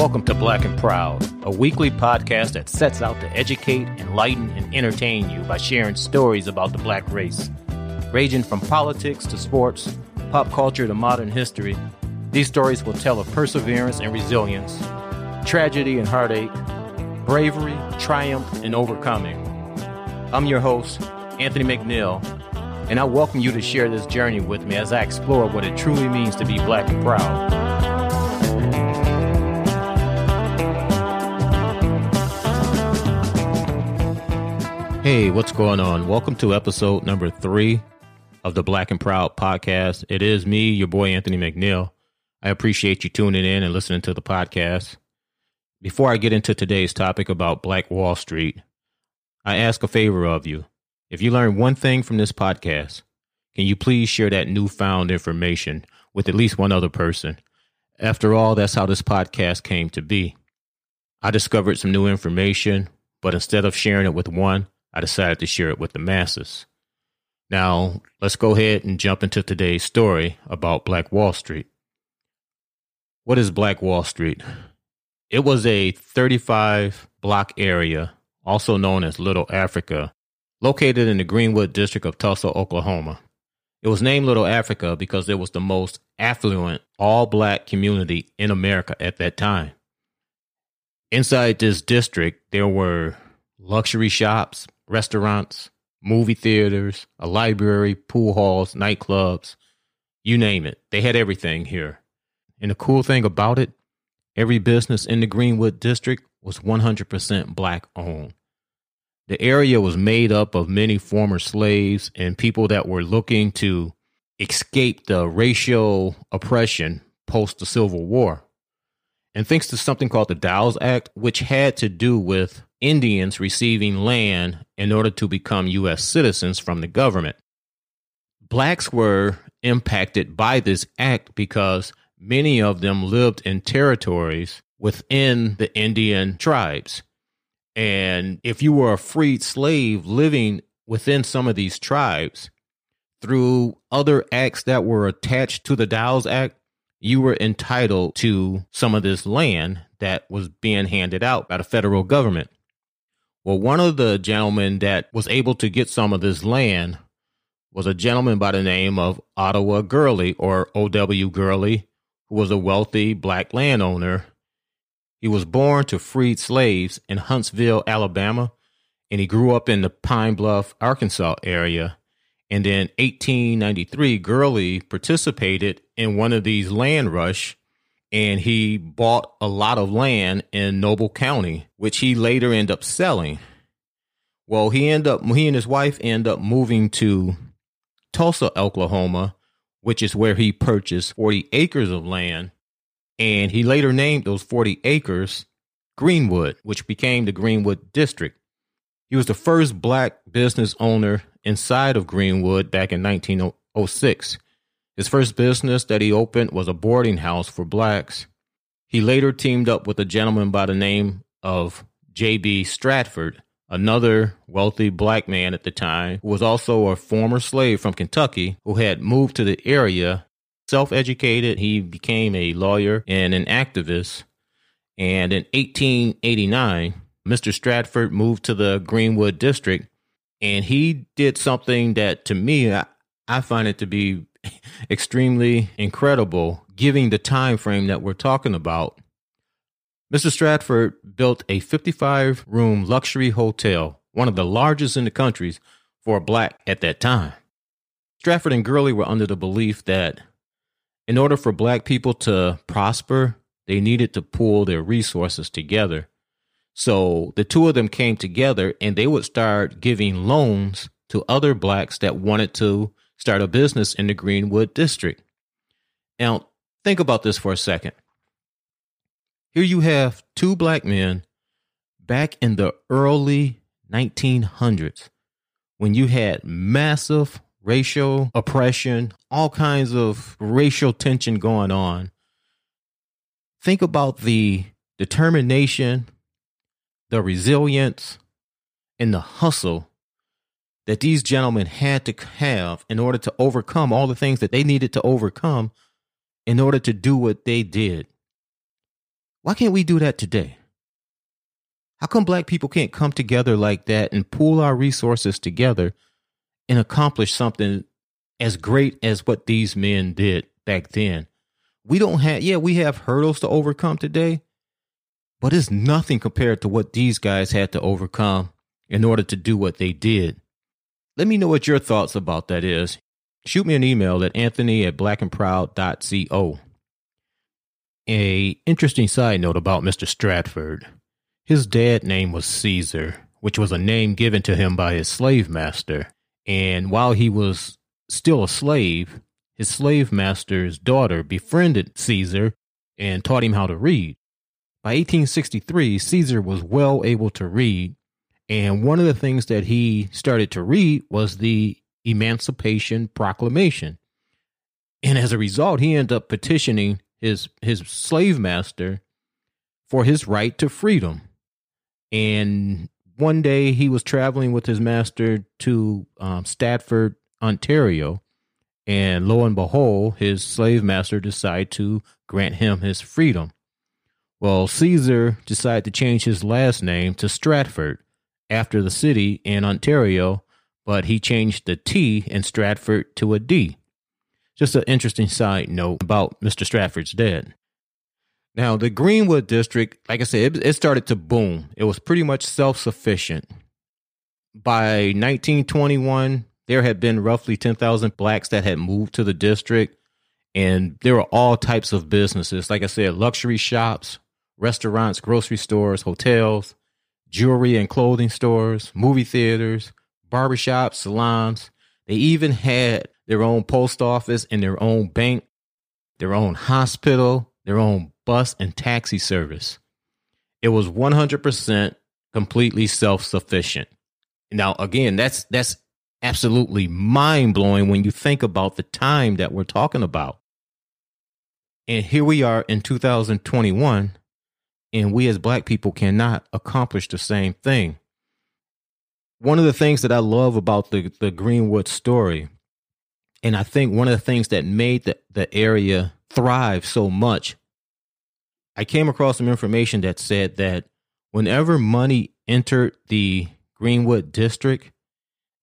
Welcome to Black and Proud, a weekly podcast that sets out to educate, enlighten, and entertain you by sharing stories about the black race. Ranging from politics to sports, pop culture to modern history, these stories will tell of perseverance and resilience, tragedy and heartache, bravery, triumph, and overcoming. I'm your host, Anthony McNeil, and I welcome you to share this journey with me as I explore what it truly means to be black and proud. Hey, what's going on? Welcome to episode number three of the Black and Proud podcast. It is me, your boy Anthony McNeil. I appreciate you tuning in and listening to the podcast. Before I get into today's topic about Black Wall Street, I ask a favor of you. If you learn one thing from this podcast, can you please share that newfound information with at least one other person? After all, that's how this podcast came to be. I discovered some new information, but instead of sharing it with one, I decided to share it with the masses. Now, let's go ahead and jump into today's story about Black Wall Street. What is Black Wall Street? It was a 35 block area, also known as Little Africa, located in the Greenwood district of Tulsa, Oklahoma. It was named Little Africa because it was the most affluent all black community in America at that time. Inside this district, there were luxury shops, restaurants, movie theaters, a library, pool halls, nightclubs, you name it. They had everything here. And the cool thing about it, every business in the Greenwood district was 100% black owned. The area was made up of many former slaves and people that were looking to escape the racial oppression post the Civil War. And thanks to something called the Dawes Act, which had to do with Indians receiving land in order to become U.S. citizens from the government. Blacks were impacted by this act because many of them lived in territories within the Indian tribes. And if you were a freed slave living within some of these tribes, through other acts that were attached to the Dawes Act, you were entitled to some of this land that was being handed out by the federal government. Well, one of the gentlemen that was able to get some of this land was a gentleman by the name of Ottawa Gurley or O.W. Gurley, who was a wealthy black landowner. He was born to freed slaves in Huntsville, Alabama, and he grew up in the Pine Bluff, Arkansas area. And in 1893, Gurley participated in one of these land rush and he bought a lot of land in Noble County, which he later ended up selling. Well, he ended up he and his wife end up moving to Tulsa, Oklahoma, which is where he purchased 40 acres of land, and he later named those 40 acres Greenwood, which became the Greenwood District. He was the first black business owner inside of Greenwood back in 1906 his first business that he opened was a boarding house for blacks. He later teamed up with a gentleman by the name of J.B. Stratford, another wealthy black man at the time, who was also a former slave from Kentucky who had moved to the area. Self educated, he became a lawyer and an activist. And in 1889, Mr. Stratford moved to the Greenwood district and he did something that to me, I, I find it to be extremely incredible given the time frame that we're talking about. Mr. Stratford built a 55 room luxury hotel, one of the largest in the country for a black at that time. Stratford and Gurley were under the belief that in order for black people to prosper, they needed to pool their resources together. So the two of them came together and they would start giving loans to other blacks that wanted to start a business in the Greenwood district. Now, think about this for a second. Here you have two black men back in the early 1900s when you had massive racial oppression, all kinds of racial tension going on. Think about the determination, the resilience, and the hustle that these gentlemen had to have in order to overcome all the things that they needed to overcome in order to do what they did. Why can't we do that today? How come black people can't come together like that and pool our resources together and accomplish something as great as what these men did back then? We don't have, yeah, we have hurdles to overcome today, but it's nothing compared to what these guys had to overcome in order to do what they did. Let me know what your thoughts about that is. Shoot me an email at anthony at blackandproud.co. A interesting side note about Mr. Stratford. His dad name was Caesar, which was a name given to him by his slave master. And while he was still a slave, his slave master's daughter befriended Caesar and taught him how to read. By 1863, Caesar was well able to read, and one of the things that he started to read was the Emancipation Proclamation. And as a result, he ended up petitioning his his slave master for his right to freedom. And one day he was traveling with his master to um, Stratford, Ontario, and lo and behold, his slave master decided to grant him his freedom. Well, Caesar decided to change his last name to Stratford after the city in Ontario, but he changed the T in Stratford to a D. Just an interesting side note about Mr. Stratford's dad. Now, the Greenwood district, like I said, it, it started to boom. It was pretty much self sufficient. By 1921, there had been roughly 10,000 blacks that had moved to the district, and there were all types of businesses. Like I said, luxury shops, restaurants, grocery stores, hotels, jewelry and clothing stores, movie theaters, barbershops, salons. They even had their own post office and their own bank, their own hospital, their own bus and taxi service. It was 100% completely self-sufficient. Now again, that's that's absolutely mind-blowing when you think about the time that we're talking about. And here we are in 2021 and we as black people cannot accomplish the same thing. One of the things that I love about the the Greenwood story and I think one of the things that made the, the area thrive so much I came across some information that said that whenever money entered the Greenwood district,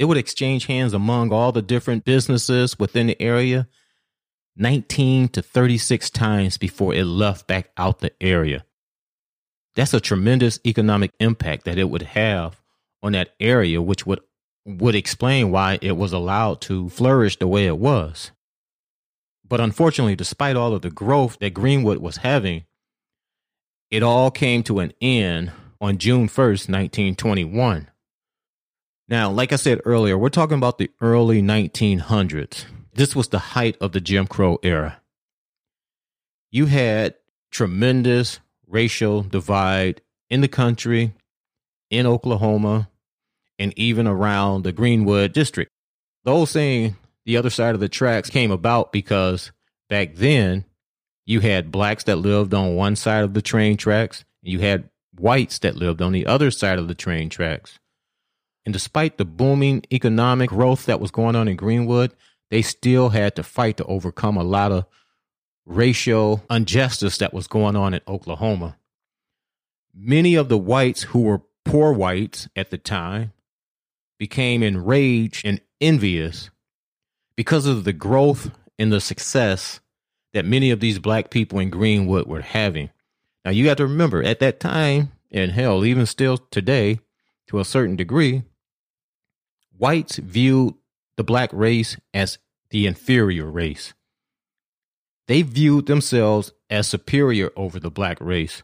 it would exchange hands among all the different businesses within the area 19 to 36 times before it left back out the area. That's a tremendous economic impact that it would have on that area, which would would explain why it was allowed to flourish the way it was. But unfortunately, despite all of the growth that Greenwood was having, it all came to an end on June 1st, 1921. Now, like I said earlier, we're talking about the early 1900s. This was the height of the Jim Crow era. You had tremendous racial divide in the country, in Oklahoma, and even around the Greenwood district. Those saying the other side of the tracks came about because back then you had blacks that lived on one side of the train tracks, and you had whites that lived on the other side of the train tracks. And despite the booming economic growth that was going on in Greenwood, they still had to fight to overcome a lot of racial injustice that was going on in Oklahoma. Many of the whites who were poor whites at the time became enraged and envious because of the growth and the success that many of these black people in Greenwood were having. Now, you got to remember at that time, and hell, even still today, to a certain degree, whites viewed the black race as the inferior race. They viewed themselves as superior over the black race.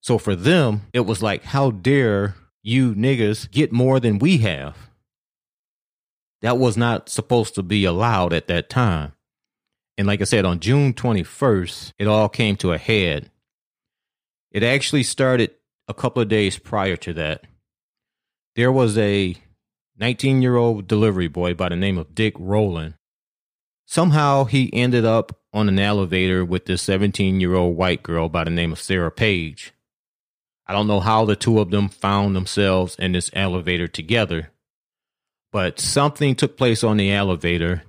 So for them, it was like, how dare you niggers get more than we have? That was not supposed to be allowed at that time. And like I said, on June 21st, it all came to a head. It actually started a couple of days prior to that. There was a 19 year old delivery boy by the name of Dick Rowland. Somehow he ended up on an elevator with this 17 year old white girl by the name of Sarah Page. I don't know how the two of them found themselves in this elevator together, but something took place on the elevator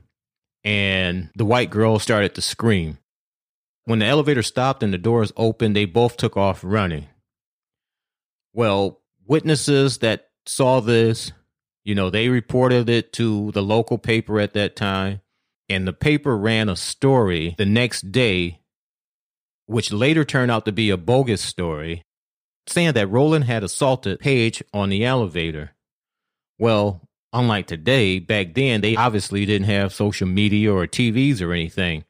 and the white girl started to scream. When the elevator stopped and the doors opened, they both took off running. Well, witnesses that saw this, you know, they reported it to the local paper at that time, and the paper ran a story the next day, which later turned out to be a bogus story, saying that Rowland had assaulted Page on the elevator. Well, unlike today, back then, they obviously didn't have social media or TVs or anything.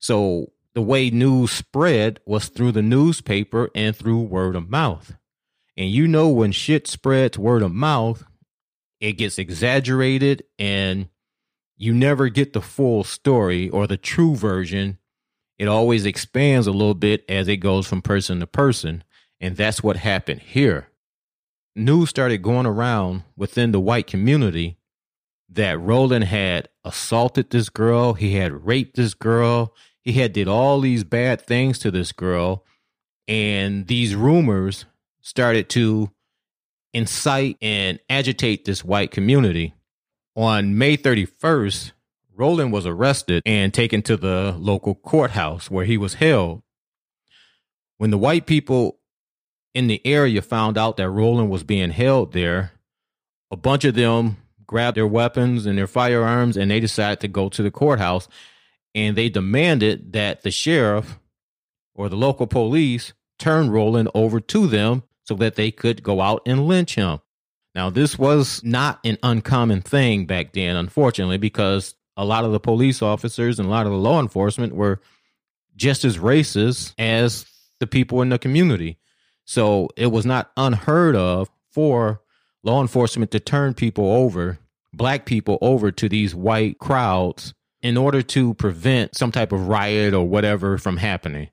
So the way news spread was through the newspaper and through word of mouth. And you know, when shit spreads word of mouth, it gets exaggerated and you never get the full story or the true version. It always expands a little bit as it goes from person to person. And that's what happened here news started going around within the white community that Rowland had assaulted this girl, he had raped this girl, he had did all these bad things to this girl, and these rumors started to incite and agitate this white community. On May 31st, Rowland was arrested and taken to the local courthouse where he was held. When the white people in the area found out that Rowland was being held there, a bunch of them grabbed their weapons and their firearms and they decided to go to the courthouse and they demanded that the sheriff or the local police turn Rowland over to them so that they could go out and lynch him. Now, this was not an uncommon thing back then, unfortunately, because a lot of the police officers and a lot of the law enforcement were just as racist as the people in the community. So it was not unheard of for law enforcement to turn people over, black people over to these white crowds in order to prevent some type of riot or whatever from happening.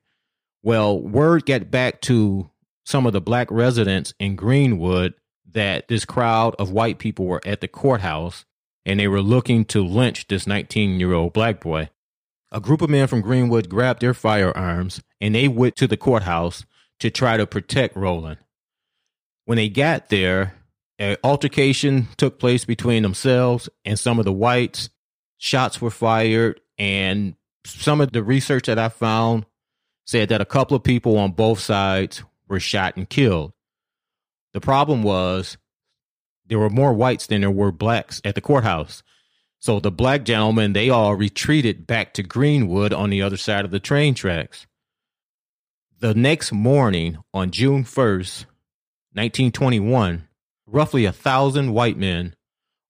Well, word got back to some of the black residents in Greenwood that this crowd of white people were at the courthouse and they were looking to lynch this 19 year old black boy. A group of men from Greenwood grabbed their firearms and they went to the courthouse to try to protect Rowland. When they got there, an altercation took place between themselves and some of the whites. Shots were fired, and some of the research that I found said that a couple of people on both sides were shot and killed. The problem was there were more whites than there were blacks at the courthouse. So the black gentlemen, they all retreated back to Greenwood on the other side of the train tracks. The next morning, on June 1st, 1921, roughly a thousand white men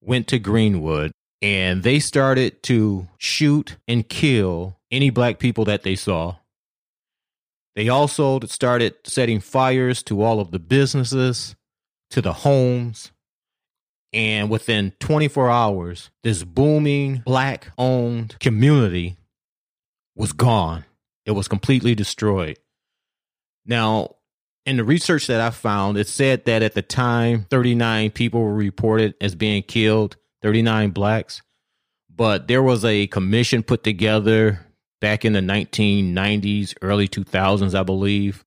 went to Greenwood and they started to shoot and kill any black people that they saw. They also started setting fires to all of the businesses, to the homes. And within 24 hours, this booming black owned community was gone. It was completely destroyed. Now, in the research that I found, it said that at the time, 39 people were reported as being killed, 39 blacks. But there was a commission put together back in the 1990s, early 2000s, I believe.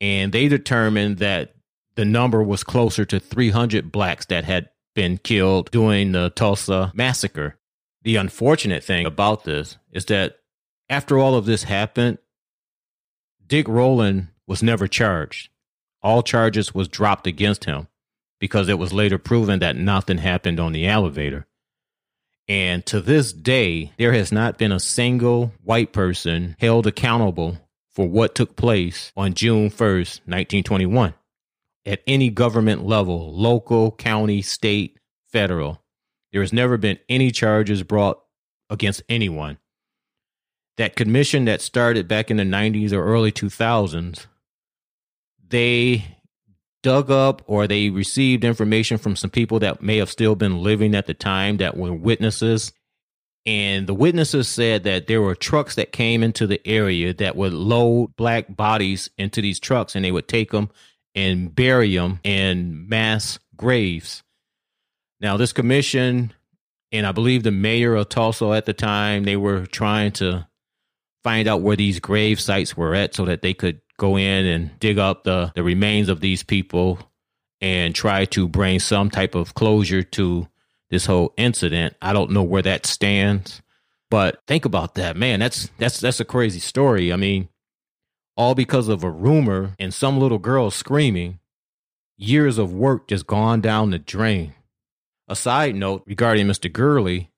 And they determined that the number was closer to 300 blacks that had been killed during the Tulsa massacre. The unfortunate thing about this is that after all of this happened, Dick Rowland was never charged. All charges was dropped against him because it was later proven that nothing happened on the elevator. And to this day, there has not been a single white person held accountable for what took place on June 1st, 1921, at any government level local, county, state, federal. There has never been any charges brought against anyone. That commission that started back in the 90s or early 2000s they dug up or they received information from some people that may have still been living at the time that were witnesses. And the witnesses said that there were trucks that came into the area that would load black bodies into these trucks and they would take them and bury them in mass graves. Now, this commission, and I believe the mayor of Tulsa at the time, they were trying to find out where these grave sites were at so that they could go in and dig up the, the remains of these people and try to bring some type of closure to this whole incident. I don't know where that stands, But think about that, man. That's that's that's a crazy story. I mean, all because of a rumor and some little girl screaming. Years of work just gone down the drain. A side note regarding Mr. Gurley,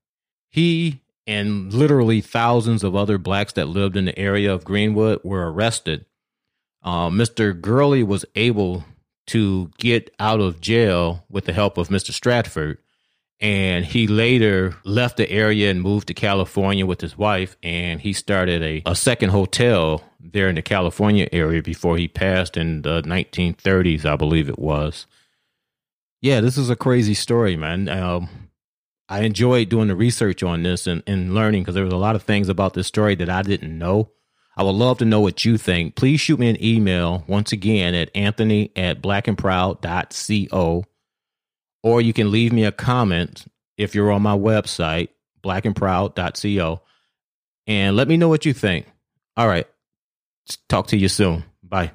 he and literally thousands of other blacks that lived in the area of Greenwood were arrested. Uh, Mr. Gurley was able to get out of jail with the help of Mr. Stratford. And he later left the area and moved to California with his wife. And he started a, a second hotel there in the California area before he passed in the 1930s, I believe it was. Yeah, this is a crazy story, man. Um, I enjoyed doing the research on this and, and learning because there was a lot of things about this story that I didn't know. I would love to know what you think. Please shoot me an email once again at anthony at blackandproud.co. Or you can leave me a comment if you're on my website, blackandproud.co, and let me know what you think. All right. Talk to you soon. Bye.